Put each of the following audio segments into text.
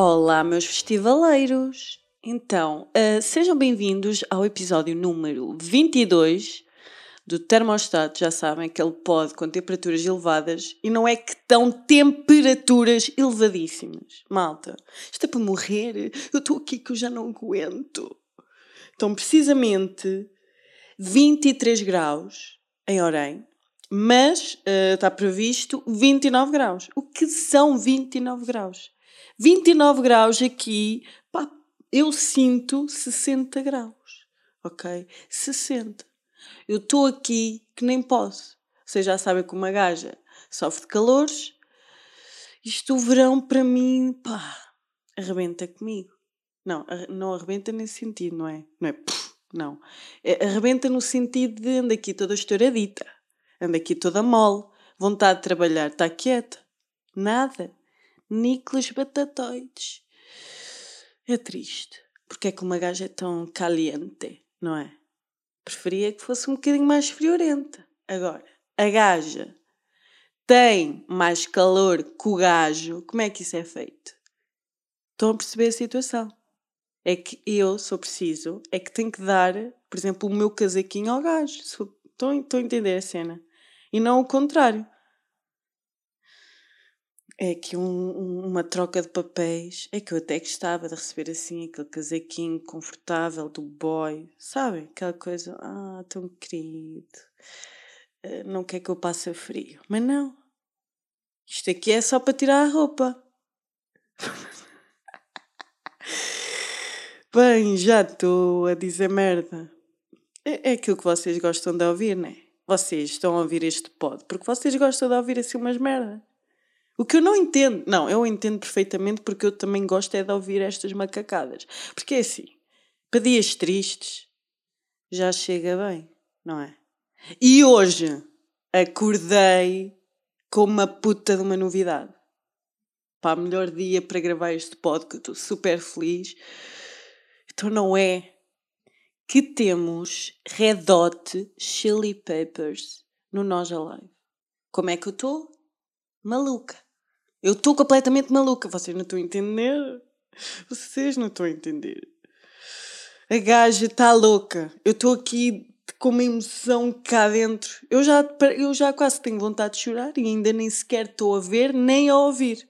Olá, meus festivaleiros! Então, uh, sejam bem-vindos ao episódio número 22 do Termostato. Já sabem, aquele pod com temperaturas elevadas e não é que estão temperaturas elevadíssimas. Malta, isto é para morrer. Eu estou aqui que eu já não aguento. Então, precisamente 23 graus em Orem, mas uh, está previsto 29 graus. O que são 29 graus? 29 graus aqui, pá, eu sinto 60 graus, ok? 60. Eu estou aqui que nem posso. Vocês já sabem que uma gaja sofre de calores. Isto o verão para mim, pá, arrebenta comigo. Não, não arrebenta nesse sentido, não é? Não é, puf, não. É, arrebenta no sentido de anda aqui toda estouradita, anda aqui toda mole, vontade de trabalhar, está quieta. Nada. Nicolas Batatoides. É triste. Porque é que uma gaja é tão caliente, não é? Preferia que fosse um bocadinho mais friorenta. Agora, a gaja tem mais calor que o gajo. Como é que isso é feito? Estão a perceber a situação? É que eu, sou preciso, é que tenho que dar, por exemplo, o meu casaquinho ao gajo. Estão, estão a entender a cena? E não o contrário é que um, uma troca de papéis é que eu até gostava de receber assim aquele casaquinho confortável do boy, sabem? Aquela coisa, ah, tão querido, eh, não quer que eu passe frio. Mas não, isto aqui é só para tirar a roupa. Bem, já estou a dizer merda. É, é aquilo que vocês gostam de ouvir, não é? Vocês estão a ouvir este pod porque vocês gostam de ouvir assim umas merdas. O que eu não entendo, não, eu entendo perfeitamente porque eu também gosto é de ouvir estas macacadas. Porque é assim, para dias tristes já chega bem, não é? E hoje acordei com uma puta de uma novidade. Pá, melhor dia para gravar este podcast, estou super feliz. Então não é que temos Red Hot Chili Peppers no Nós Alive. Como é que eu estou? Maluca. Eu estou completamente maluca. Vocês não estão a entender? Vocês não estão a entender. A gaja está louca. Eu estou aqui com uma emoção cá dentro. Eu já, eu já quase tenho vontade de chorar e ainda nem sequer estou a ver nem a ouvir.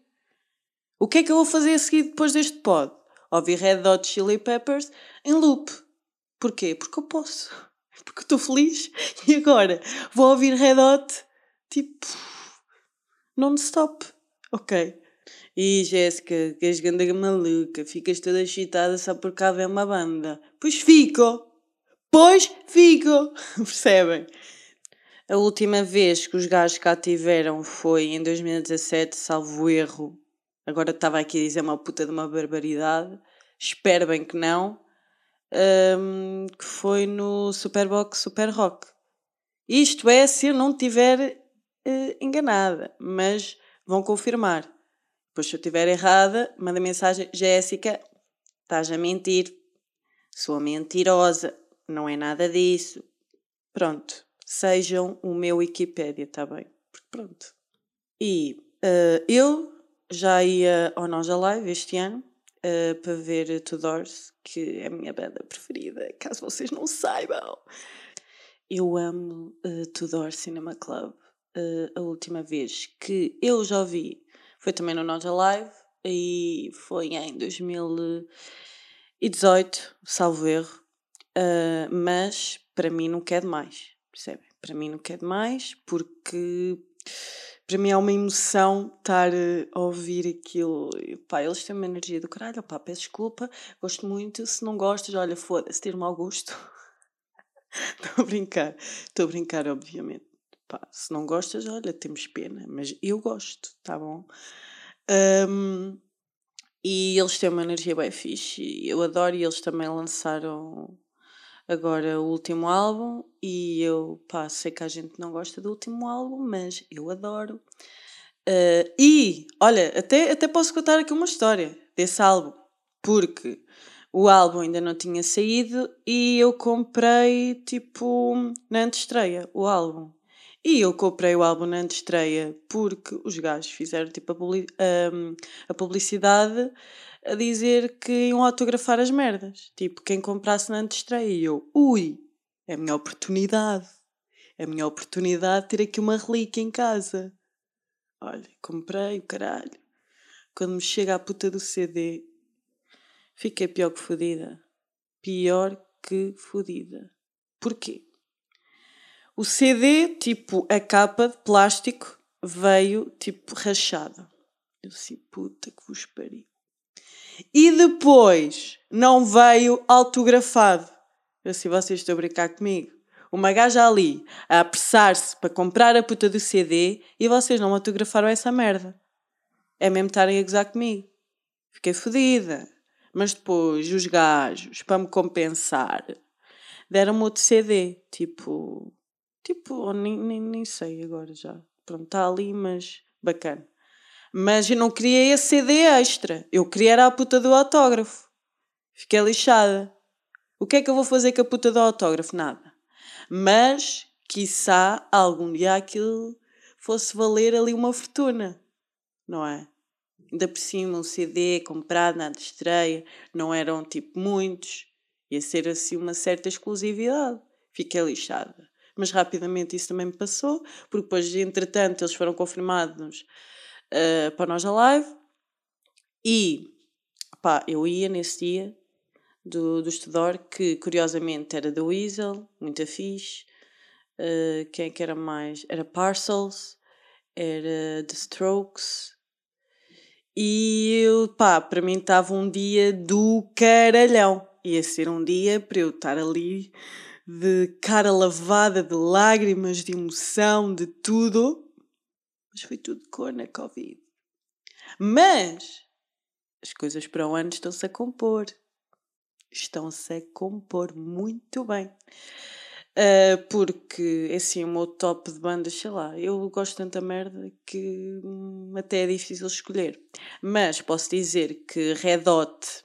O que é que eu vou fazer a seguir depois deste pod? Ouvir Red Hot Chili Peppers em loop. Porquê? Porque eu posso. Porque estou feliz. E agora vou ouvir Red Hot tipo non-stop. Ok. E Jéssica, que és ganda maluca, ficas toda excitada só por cá vem uma banda. Pois fico! Pois fico! Percebem? A última vez que os gajos cá tiveram foi em 2017, salvo erro. Agora estava aqui a dizer uma puta de uma barbaridade. Espero bem que não. Um, que foi no Superbox Super Rock. Isto é, se eu não estiver uh, enganada. Mas vão confirmar. Depois, se eu estiver errada, manda mensagem: Jéssica, estás a mentir. Sou mentirosa. Não é nada disso. Pronto. Sejam o meu Wikipédia, está bem? Pronto. E uh, eu já ia ao Nós Live este ano uh, para ver Tudors, que é a minha banda preferida, caso vocês não saibam. Eu amo uh, Tudor Cinema Club uh, a última vez que eu já vi foi também no Nota Live e foi em 2018, salvo erro. Uh, mas para mim não quer demais, percebem? Para mim não quer demais porque para mim é uma emoção estar a ouvir aquilo. Pá, eles têm uma energia do caralho. Pá, peço desculpa, gosto muito. Se não gostas, olha, foda-se, mau gosto. Estou a brincar, estou a brincar, obviamente. Pá, se não gostas, olha, temos pena, mas eu gosto, tá bom? Um, e eles têm uma energia bem fixe, eu adoro, e eles também lançaram agora o último álbum, e eu, pá, sei que a gente não gosta do último álbum, mas eu adoro. Uh, e, olha, até, até posso contar aqui uma história desse álbum, porque o álbum ainda não tinha saído e eu comprei, tipo, na antestreia, o álbum. E eu comprei o álbum na estreia porque os gajos fizeram tipo a, publi a publicidade a dizer que iam autografar as merdas. Tipo, quem comprasse na estreia. E eu, ui, é a minha oportunidade. É a minha oportunidade de ter aqui uma relíquia em casa. Olha, comprei o caralho. Quando me chega a puta do CD, fiquei pior que fodida. Pior que fodida. Porquê? O CD, tipo, a capa de plástico, veio, tipo, rachada. Eu disse, puta que vos pariu. E depois, não veio autografado. Eu disse, vocês estão a brincar comigo? Uma gaja ali, a apressar-se para comprar a puta do CD e vocês não autografaram essa merda. É mesmo estarem a gozar comigo. Fiquei fodida. Mas depois, os gajos, para me compensar, deram-me outro CD. Tipo, Tipo, nem, nem, nem sei agora já. Pronto, está ali, mas bacana. Mas eu não queria esse CD extra. Eu queria era a puta do autógrafo. Fiquei lixada. O que é que eu vou fazer com a puta do autógrafo? Nada. Mas, quiçá, algum dia aquilo fosse valer ali uma fortuna. Não é? Ainda por cima, um CD comprado na estreia, não eram tipo muitos. Ia ser assim uma certa exclusividade. Fiquei lixada mas rapidamente isso também me passou, porque depois, entretanto, eles foram confirmados uh, para nós a live e pá, eu ia nesse dia do, do Estudor, que curiosamente era da Weasel, muito fixe. Uh, quem é que era mais? Era Parcels, era The Strokes. E eu, pá, para mim estava um dia do caralhão. Ia ser um dia para eu estar ali de cara lavada de lágrimas, de emoção, de tudo. Mas foi tudo cor na Covid. Mas as coisas para o ano estão-se a compor. Estão-se a compor muito bem. Uh, porque, é assim, o meu top de bandas, sei lá, eu gosto tanta merda que hum, até é difícil escolher. Mas posso dizer que Red Hot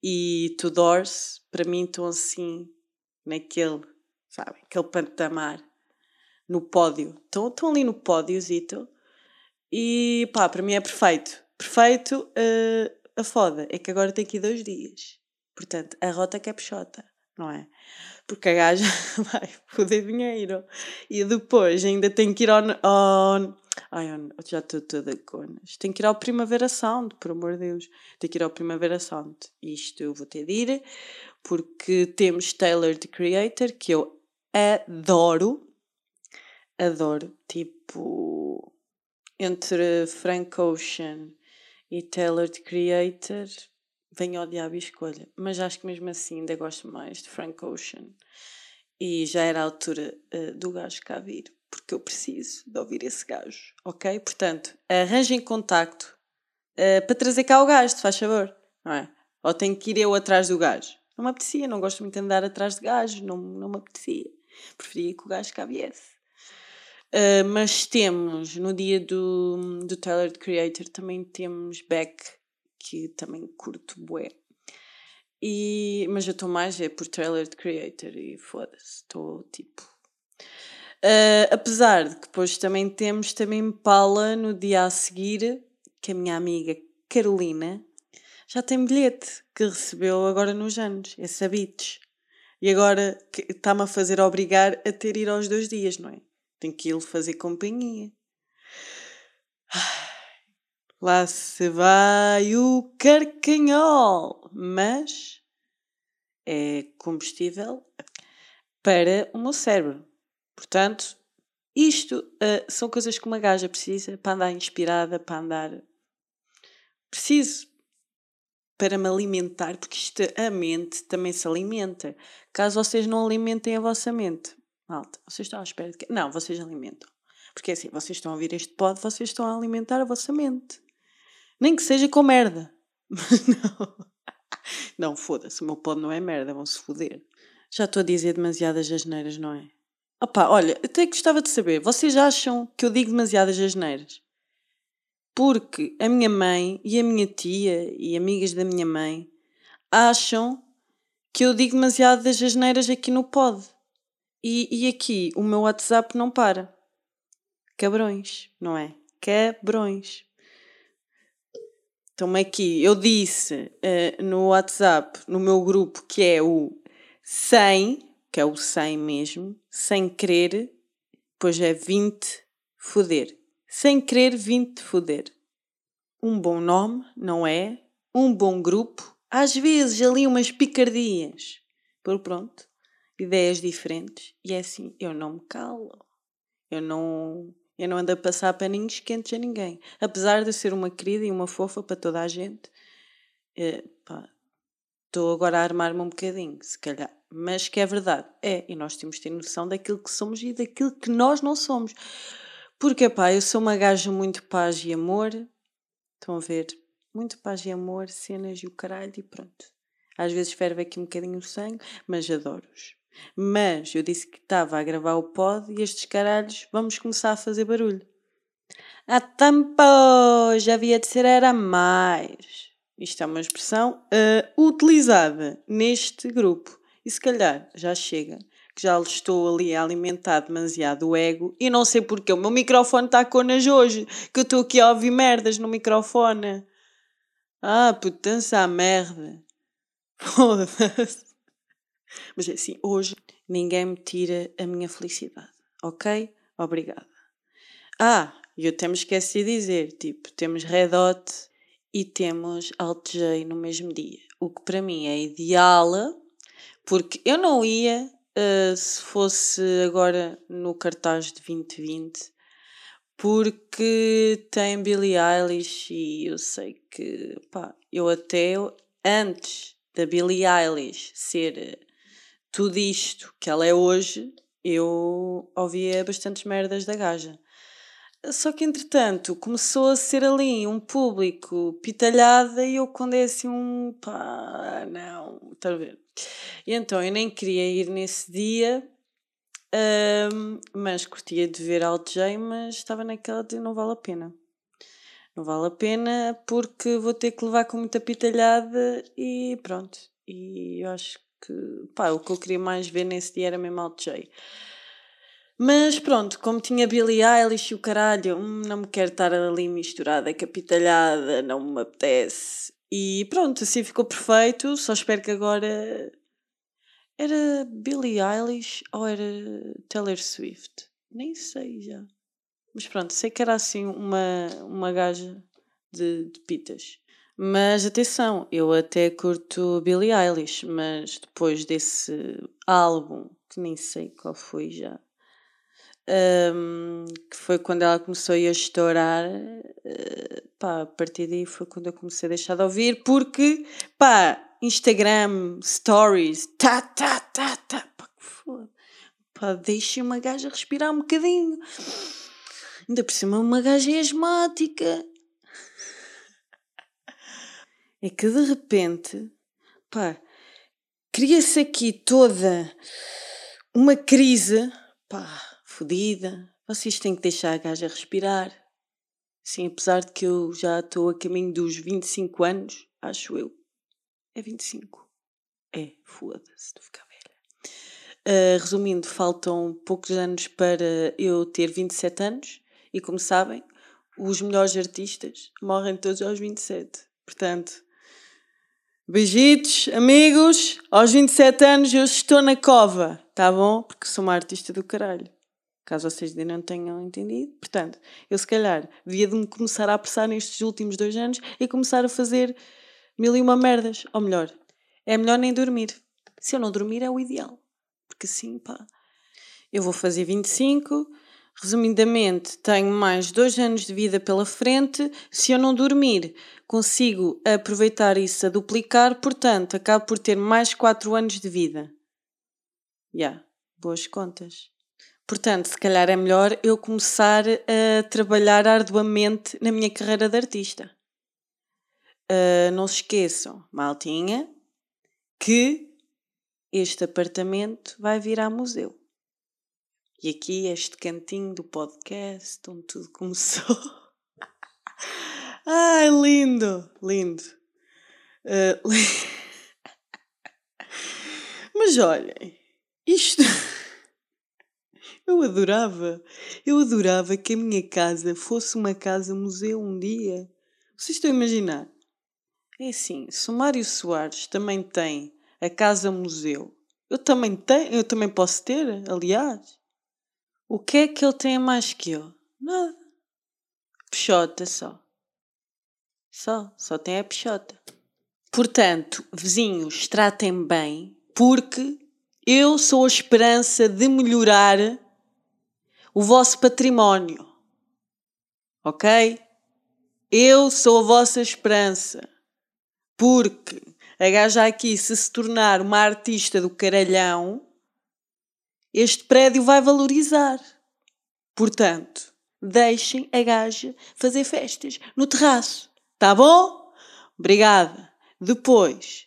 e Tudors, para mim, estão assim naquele, sabe, aquele patamar, no pódio. Estão, estão ali no pódio, Zito. E pá, para mim é perfeito. Perfeito, uh, a foda é que agora tem aqui dois dias. Portanto, a rota que é peixota, não é? Porque a gaja vai poder dinheiro. E depois ainda tem que ir ao. ao ai, já estou toda conas. Tem que ir ao Primavera Sound, por amor de Deus. Tem que ir ao Primavera Sound. Isto eu vou ter de ir porque temos Taylor the Creator, que eu adoro. Adoro. Tipo, entre Frank Ocean e Taylor the Creator, venho ao diabo e escolha. Mas acho que mesmo assim ainda gosto mais de Frank Ocean. E já era a altura uh, do gajo cá vir, porque eu preciso de ouvir esse gajo, ok? Portanto, arranjem contacto uh, para trazer cá o gajo, faz favor, não é? Ou tenho que ir eu atrás do gajo? Não me apetecia, não gosto muito de andar atrás de gajos, não, não me apetecia. Preferia que o gajo cá viesse. Uh, mas temos, no dia do, do the Creator, também temos Beck, que também curto bué. E, mas eu estou mais é por Tyler the Creator e foda-se, estou tipo... Uh, apesar de que depois também temos também Paula no dia a seguir, que a minha amiga Carolina já tem bilhete que recebeu agora nos anos, é Sabites. E agora está-me a fazer obrigar a ter ir aos dois dias, não é? Tenho que ir fazer companhia. Lá se vai o carcanhol, mas é combustível para o meu cérebro. Portanto, isto uh, são coisas que uma gaja precisa para andar inspirada, para andar. Preciso para me alimentar, porque isto, a mente também se alimenta. Caso vocês não alimentem a vossa mente, malta, vocês estão à espera de que. Não, vocês alimentam. Porque assim, vocês estão a ouvir este pod, vocês estão a alimentar a vossa mente. Nem que seja com merda. Não. Não, foda-se, o meu pod não é merda, vão-se foder. Já estou a dizer demasiadas asneiras, não é? Opa, olha, até gostava de saber, vocês acham que eu digo demasiadas asneiras? Porque a minha mãe e a minha tia e amigas da minha mãe acham que eu digo demasiadas asneiras aqui no pod. E, e aqui o meu WhatsApp não para. Cabrões, não é? Cabrões. Então aqui, eu disse uh, no WhatsApp, no meu grupo, que é o 100, que é o 100 mesmo, sem querer, pois é 20, foder. Sem querer, 20, foder. Um bom nome, não é? Um bom grupo, às vezes ali umas picardias. Por pronto, ideias diferentes. E é assim, eu não me calo. Eu não eu não ando a passar paninhos quentes a ninguém. Apesar de ser uma querida e uma fofa para toda a gente, estou agora a armar-me um bocadinho, se calhar. Mas que é verdade. É, e nós temos de ter noção daquilo que somos e daquilo que nós não somos. Porque, pá, eu sou uma gaja muito paz e amor. Estão a ver? Muito paz e amor, cenas e o caralho e pronto. Às vezes ferve aqui um bocadinho o sangue, mas adoro-os. Mas eu disse que estava a gravar o pod e estes caralhos vamos começar a fazer barulho. A tempo! Já havia de ser era mais. Isto é uma expressão uh, utilizada neste grupo. E se calhar já chega, que já estou ali a alimentar demasiado o ego e não sei porque o meu microfone está com nas hoje, que eu estou aqui a ouvir merdas no microfone. Ah, putança merda. Foda-se. Mas é assim, hoje ninguém me tira a minha felicidade, ok? Obrigada. Ah, e eu até me esqueci de dizer, tipo, temos Red Hot e temos Alt J no mesmo dia. O que para mim é ideal, porque eu não ia uh, se fosse agora no cartaz de 2020, porque tem Billie Eilish e eu sei que, pá, eu até antes da Billie Eilish ser tudo isto que ela é hoje, eu ouvia bastantes merdas da gaja. Só que entretanto começou a ser ali um público pitalhada e eu quando é assim um pá, não, está a ver? E então eu nem queria ir nesse dia, um, mas curtia de ver Alt J, mas estava naquela de não vale a pena. Não vale a pena porque vou ter que levar com muita pitalhada e pronto. E eu acho que pá, o que eu queria mais ver nesse dia era mesmo Alt J. Mas pronto, como tinha Billie Eilish e o caralho, hum, não me quero estar ali misturada, capitalhada, não me apetece. E pronto, assim ficou perfeito. Só espero que agora. Era Billie Eilish ou era Taylor Swift? Nem sei já. Mas pronto, sei que era assim uma, uma gaja de, de pitas. Mas atenção, eu até curto Billie Eilish, mas depois desse álbum, que nem sei qual foi já, um, que foi quando ela começou a estourar, uh, pá, a partir daí foi quando eu comecei a deixar de ouvir, porque, pá, Instagram, Stories, tá, tá, tá, tá, pá, que foda. Pá, deixem uma gaja respirar um bocadinho. Ainda por cima, uma gaja é asmática é que de repente, pá, cria-se aqui toda uma crise, pá, fodida. Vocês têm que deixar a gaja respirar. Sim, apesar de que eu já estou a caminho dos 25 anos, acho eu. É 25. É, foda-se, estou a ficar velha. Uh, resumindo, faltam poucos anos para eu ter 27 anos e, como sabem, os melhores artistas morrem todos aos 27. Portanto, Beijitos, amigos. Aos 27 anos eu estou na cova, tá bom? Porque sou uma artista do caralho. Caso vocês ainda não tenham entendido. Portanto, eu se calhar devia de me começar a apressar nestes últimos dois anos e começar a fazer mil e uma merdas. Ou melhor, é melhor nem dormir. Se eu não dormir é o ideal. Porque assim, pá. Eu vou fazer 25 Resumidamente, tenho mais dois anos de vida pela frente. Se eu não dormir, consigo aproveitar isso a duplicar, portanto, acabo por ter mais quatro anos de vida. Já, yeah, boas contas. Portanto, se calhar é melhor eu começar a trabalhar arduamente na minha carreira de artista. Uh, não se esqueçam, maltinha, que este apartamento vai virar museu. E aqui este cantinho do podcast onde tudo começou. Ai, lindo, lindo. Uh, li... Mas olhem, isto. Eu adorava. Eu adorava que a minha casa fosse uma casa museu um dia. Vocês estão a imaginar? É assim, se o Mário Soares também tem a casa museu, eu também tenho, eu também posso ter, aliás. O que é que ele tem mais que eu? Nada. Peixota só. Só, só tem a peixota. Portanto, vizinhos, tratem bem, porque eu sou a esperança de melhorar o vosso património. Ok? Eu sou a vossa esperança. Porque a gaja aqui, se se tornar uma artista do caralhão, este prédio vai valorizar. Portanto, deixem a gaja fazer festas no terraço. Tá bom? Obrigada. Depois,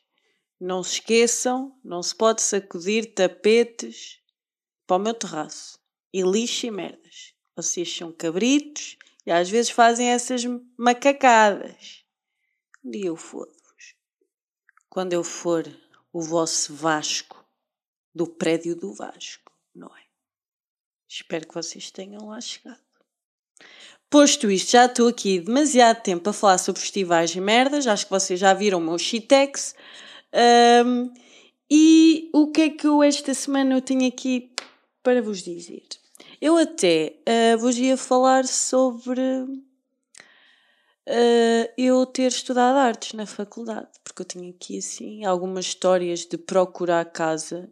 não se esqueçam, não se pode sacudir tapetes para o meu terraço. E lixo e merdas. Vocês são cabritos e às vezes fazem essas macacadas. Dia eu fodo-vos. Quando eu for o vosso Vasco do prédio do Vasco, não é? Espero que vocês tenham lá chegado. Posto isto, já estou aqui demasiado tempo a falar sobre festivais e merdas. Acho que vocês já viram o meu shitex. Um, e o que é que eu esta semana eu tenho aqui para vos dizer? Eu até uh, vos ia falar sobre uh, eu ter estudado artes na faculdade, porque eu tinha aqui assim algumas histórias de procurar casa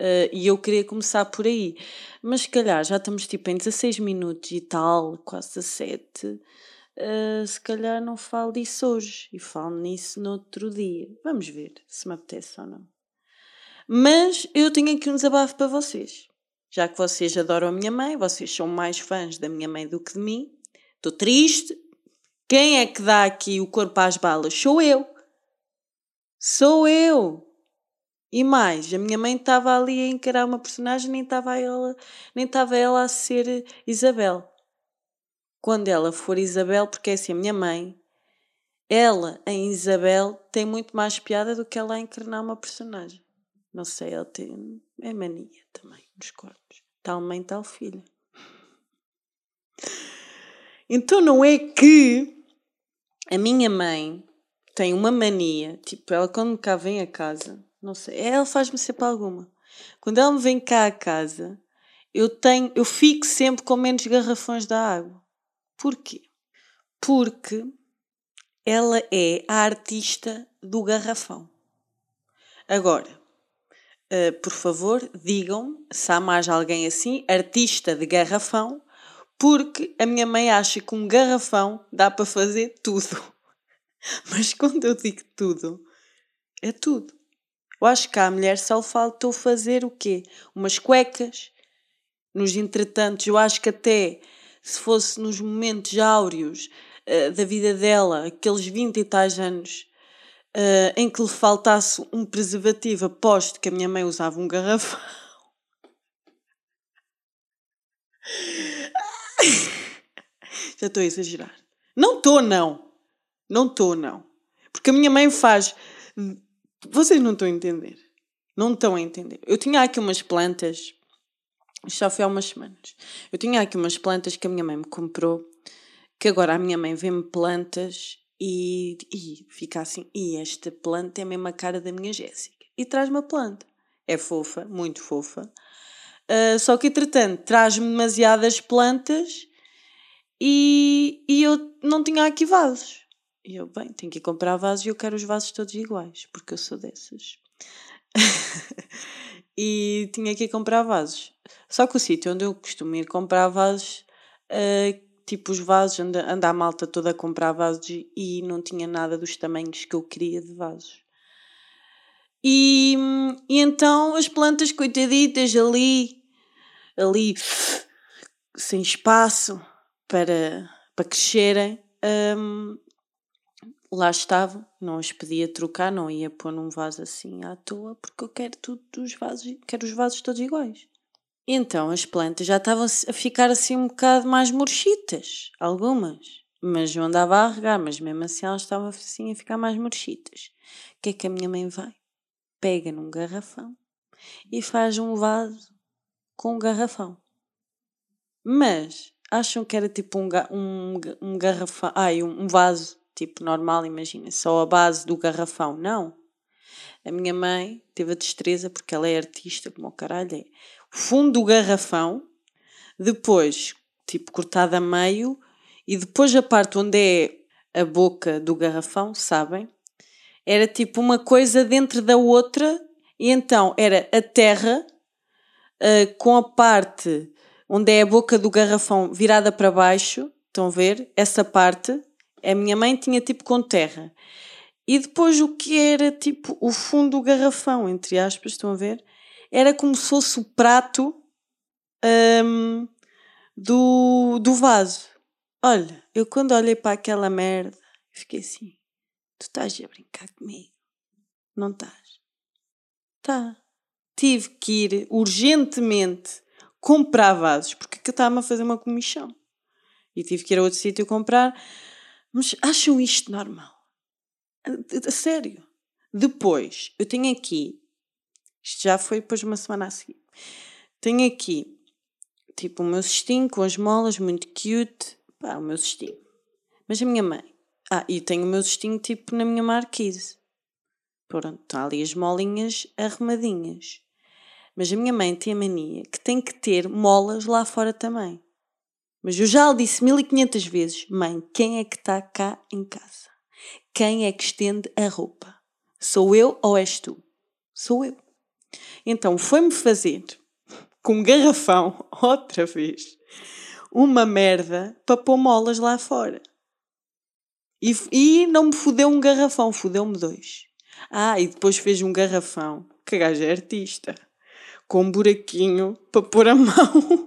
Uh, e eu queria começar por aí. Mas se calhar já estamos tipo em 16 minutos e tal, quase 17. Uh, eh, se calhar não falo disso hoje e falo nisso no outro dia. Vamos ver se me apetece ou não. Mas eu tenho aqui um desabafo para vocês. Já que vocês adoram a minha mãe, vocês são mais fãs da minha mãe do que de mim. Estou triste. Quem é que dá aqui o corpo às balas? Sou eu. Sou eu. E mais, a minha mãe estava ali a encarar uma personagem, nem estava ela, nem estava ela a ser Isabel. Quando ela for Isabel, porque é assim, a minha mãe, ela em Isabel tem muito mais piada do que ela a encarnar uma personagem. Não sei, ela tem. É mania também, nos corpos. Tal mãe, tal filha. Então não é que a minha mãe tem uma mania, tipo, ela quando cá vem a casa, não sei. Ela faz-me sempre alguma. Quando ela me vem cá a casa, eu tenho, eu fico sempre com menos garrafões de água. Porquê? Porque ela é a artista do garrafão. Agora, uh, por favor, digam se há mais alguém assim, artista de garrafão, porque a minha mãe acha que um garrafão dá para fazer tudo. Mas quando eu digo tudo, é tudo. Eu acho que à mulher só faltou fazer o quê? Umas cuecas. Nos entretantos, eu acho que até se fosse nos momentos áureos uh, da vida dela, aqueles 20 e tais anos, uh, em que lhe faltasse um preservativo, aposto que a minha mãe usava um garrafão. Já estou a exagerar. Não estou, não. Não estou, não. Porque a minha mãe faz vocês não estão a entender. Não estão a entender. Eu tinha aqui umas plantas, já foi há umas semanas. Eu tinha aqui umas plantas que a minha mãe me comprou, que agora a minha mãe vê-me plantas e, e fica assim: e esta planta é a mesma cara da minha Jéssica. E traz-me a planta. É fofa, muito fofa. Uh, só que entretanto traz-me demasiadas plantas e, e eu não tinha aqui vasos. E eu, bem, tenho que ir comprar vasos e eu quero os vasos todos iguais, porque eu sou dessas. e tinha que ir comprar vasos. Só que o sítio onde eu costumo ir comprar vasos, uh, tipo os vasos, anda, anda a malta toda a comprar vasos e não tinha nada dos tamanhos que eu queria de vasos. E, e então as plantas coitaditas ali, ali, sem espaço para, para crescerem, um, lá estava, não os podia trocar, não ia pôr num vaso assim à toa, porque eu quero tudo dos vasos, quero os vasos todos iguais. Então as plantas já estavam a ficar assim um bocado mais murchitas, algumas, mas eu andava a regar, mas mesmo assim elas estavam assim a ficar mais murchitas. O que é que a minha mãe vai? Pega num garrafão e faz um vaso com um garrafão. Mas acham que era tipo um, um, um garrafão, ai, um, um vaso, tipo normal, imagina, só a base do garrafão. Não. A minha mãe teve a destreza, porque ela é artista, como o caralho é. O fundo do garrafão, depois, tipo, cortada a meio, e depois a parte onde é a boca do garrafão, sabem? Era tipo uma coisa dentro da outra, e então era a terra uh, com a parte onde é a boca do garrafão virada para baixo, estão a ver? Essa parte, a minha mãe tinha tipo com terra. E depois o que era tipo o fundo do garrafão, entre aspas, estão a ver? Era como se fosse o prato um, do, do vaso. Olha, eu quando olhei para aquela merda, fiquei assim: tu estás a brincar comigo? Não estás? Tá. Tive que ir urgentemente comprar vasos, porque eu estava a fazer uma comissão. E tive que ir a outro sítio comprar. Mas acham isto normal? A, sério. Depois, eu tenho aqui. Isto já foi depois de uma semana a seguir. Tenho aqui, tipo, o meu cestinho com as molas, muito cute. Pá, o meu cestinho. Mas a minha mãe. Ah, e tenho o meu cestinho, tipo, na minha marquise. Pronto, estão ali as molinhas arrumadinhas. Mas a minha mãe tem a mania que tem que ter molas lá fora também. Mas eu já lhe disse 1500 vezes: Mãe, quem é que está cá em casa? Quem é que estende a roupa? Sou eu ou és tu? Sou eu. Então foi-me fazer com um garrafão, outra vez, uma merda para pôr molas lá fora. E, e não me fudeu um garrafão, fudeu-me dois. Ah, e depois fez um garrafão, que gajo é artista com um buraquinho para pôr a mão.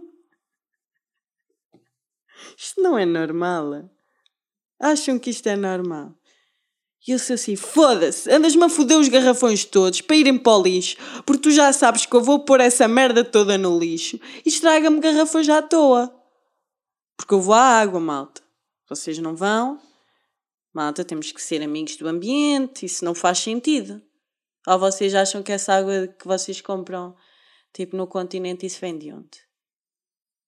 Isto não é normal. Acham que isto é normal? E eu sou assim, foda-se, andas-me a foder os garrafões todos para irem para o lixo, porque tu já sabes que eu vou pôr essa merda toda no lixo e estraga-me garrafões à toa. Porque eu vou à água, malta. Vocês não vão? Malta, temos que ser amigos do ambiente, isso não faz sentido. Ou vocês acham que essa água que vocês compram Tipo, no continente isso vem de onde?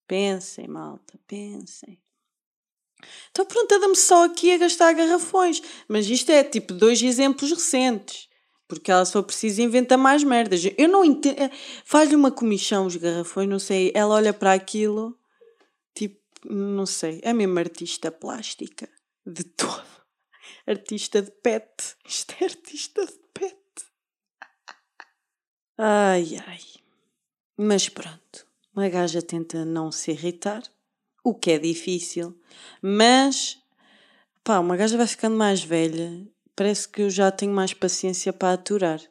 Pensem, malta, pensem. Então pronto, anda-me só aqui a gastar garrafões. Mas isto é tipo dois exemplos recentes. Porque ela só precisa inventar mais merdas. Eu não entendo. É, faz-lhe uma comichão os garrafões, não sei. Ela olha para aquilo, tipo, não sei. É mesmo artista plástica. De todo. Artista de pet. Isto é artista de pet. Ai, ai. Mas pronto, uma gaja tenta não se irritar, o que é difícil, mas pá, uma gaja vai ficando mais velha, parece que eu já tenho mais paciência para aturar.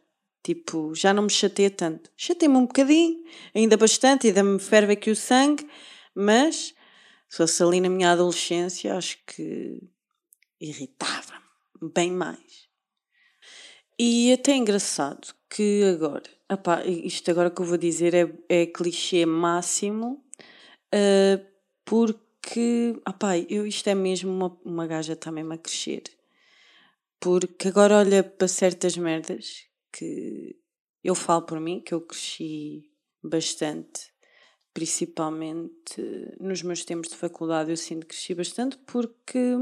Tipo, já não me chateia tanto. Chateia-me um bocadinho, ainda bastante, ainda me ferve aqui o sangue, mas se fosse ali na minha adolescência, acho que irritava-me bem mais. E até é engraçado que agora Epá, isto agora que eu vou dizer é, é clichê máximo, uh, porque epá, eu, isto é mesmo uma, uma gaja mesmo a crescer. Porque agora olha para certas merdas que eu falo por mim, que eu cresci bastante, principalmente nos meus tempos de faculdade, eu sinto que cresci bastante porque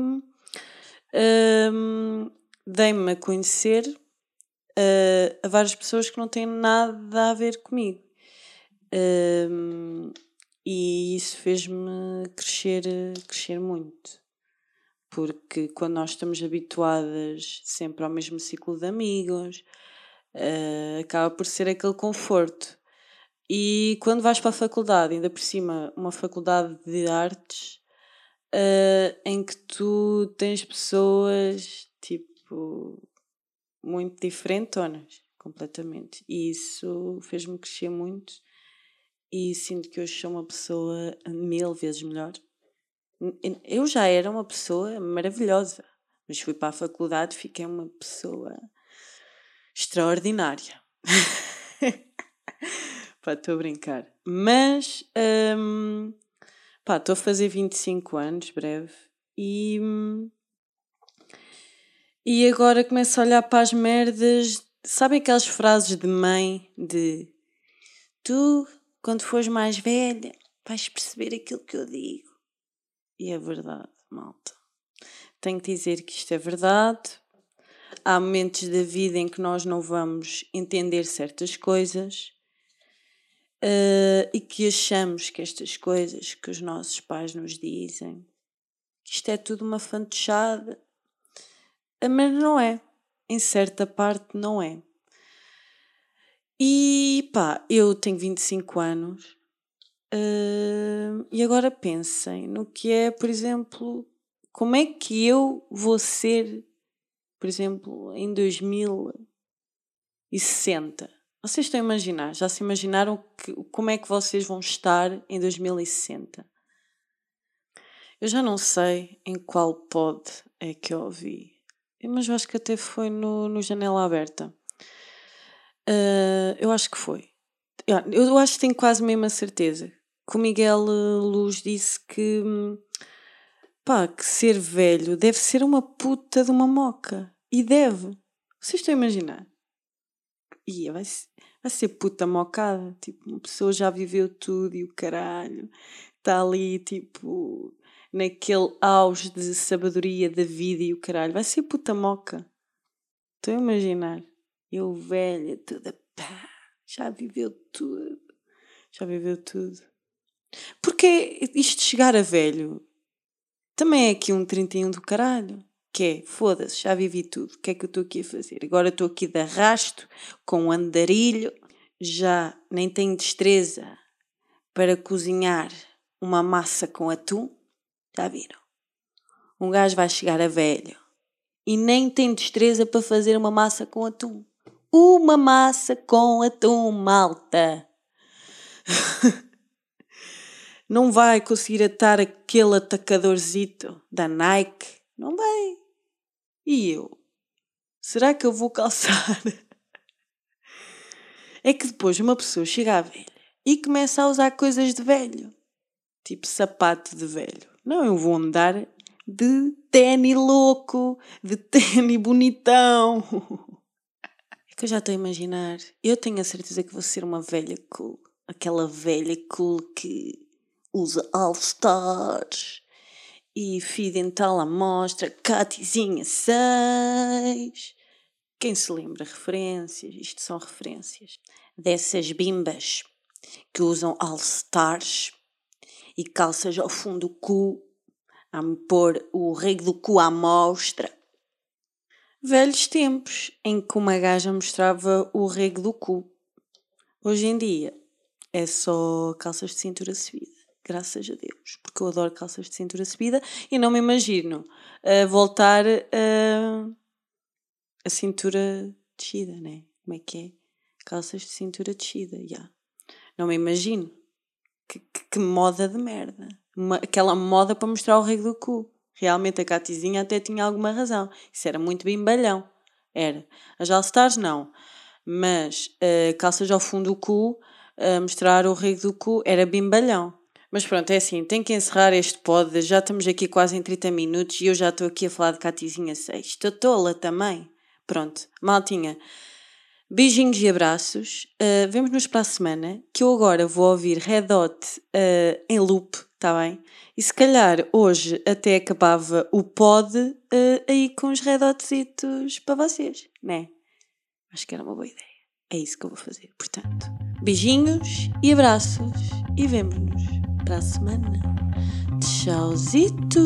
um, dei-me a conhecer uh, a várias pessoas que não têm nada a ver comigo. Uh, e isso fez-me crescer, crescer muito. Porque quando nós estamos habituadas sempre ao mesmo ciclo de amigos, uh, acaba por ser aquele conforto. E quando vais para a faculdade, ainda por cima, uma faculdade de artes, uh, em que tu tens pessoas tipo muito diferentonas, completamente. E isso fez-me crescer muito e sinto que hoje sou uma pessoa mil vezes melhor. Eu já era uma pessoa maravilhosa, mas fui para a faculdade e fiquei uma pessoa extraordinária. pá, estou a brincar. Mas, um, pá, estou a fazer 25 anos, breve, e hum, e agora começo a olhar para as merdas. Sabem aquelas frases de mãe de tu, quando fores mais velha, vais perceber aquilo que eu digo. E é verdade, malta. Tenho que dizer que isto é verdade. Há momentos da vida em que nós não vamos entender certas coisas uh, e que achamos que estas coisas que os nossos pais nos dizem, que isto é tudo uma fantochada, mas não é. Em certa parte, não é. E pá, eu tenho 25 anos uh, e agora pensem no que é, por exemplo, como é que eu vou ser, por exemplo, em 2060? Vocês estão a imaginar? Já se imaginaram que, como é que vocês vão estar em 2060? Eu já não sei em qual pod é que eu ouvi, mas eu acho que até foi no, no Janela Aberta. Uh, eu acho que foi. Eu acho que tenho quase mesmo a certeza que o Miguel Luz disse que, pá, que ser velho deve ser uma puta de uma moca. E deve. Vocês estão a imaginar? Ia, vai, vai ser puta mocada. Tipo, uma pessoa já viveu tudo e o caralho. Está ali, tipo, naquele auge de sabedoria da vida e o caralho. Vai ser puta moca. Estou a imaginar. Eu velha, toda pá, já viveu tudo. Já viveu tudo. Porque isto de chegar a velho também é aqui um 31 do caralho. Que é, foda-se, já vivi tudo. O que é que eu estou aqui a fazer? Agora estou aqui de arrasto, com um andarilho, já nem tenho destreza para cozinhar uma massa com atum. Já viram? Um gajo vai chegar a velho e nem tem destreza para fazer uma massa com atum uma massa com atum, malta. Não vai conseguir atar aquele atacadorzito da Nike. Não vai. E eu? Será que eu vou calçar? É que depois uma pessoa chega à velha e começa a usar coisas de velho. Tipo sapato de velho. Não, eu vou andar de tênis louco, de tênis bonitão. que eu já estou a imaginar. Eu tenho a certeza que vou ser uma velha cool. Aquela velha cool que usa All Stars e fio dental à mostra, Catizinha 6. Quem se lembra? Referências, isto são referências. Dessas bimbas que usam All Stars e calças ao fundo do cu, a me pôr o rego do cu à mostra velhos tempos em que uma gaja mostrava o rego do cu. Hoje em dia é só calças de cintura subida, graças a Deus, porque eu adoro calças de cintura subida e não me imagino voltar a cintura descida, né? Como é que é? Calças de cintura descida, já. Yeah. Não me imagino. Que, que, que moda de merda. Uma, aquela moda para mostrar o rego do cu. Realmente a Catizinha até tinha alguma razão. Isso era muito bimbalhão. Era. As All-Stars não. Mas uh, calças ao fundo do cu, uh, mostrar o rego do cu, era bimbalhão. Mas pronto, é assim, tenho que encerrar este pod. Já estamos aqui quase em 30 minutos e eu já estou aqui a falar de Catizinha 6. Estou tola também. Pronto, maltinha. Beijinhos e abraços. Uh, Vemo-nos para a semana, que eu agora vou ouvir Red Hot uh, em loop, está bem? E se calhar hoje até acabava o pod uh, aí com os Red Hotsitos para vocês, né? Acho que era uma boa ideia. É isso que eu vou fazer. Portanto, beijinhos e abraços e vemo-nos para a semana. Tchauzito!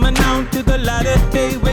coming on to the light of day.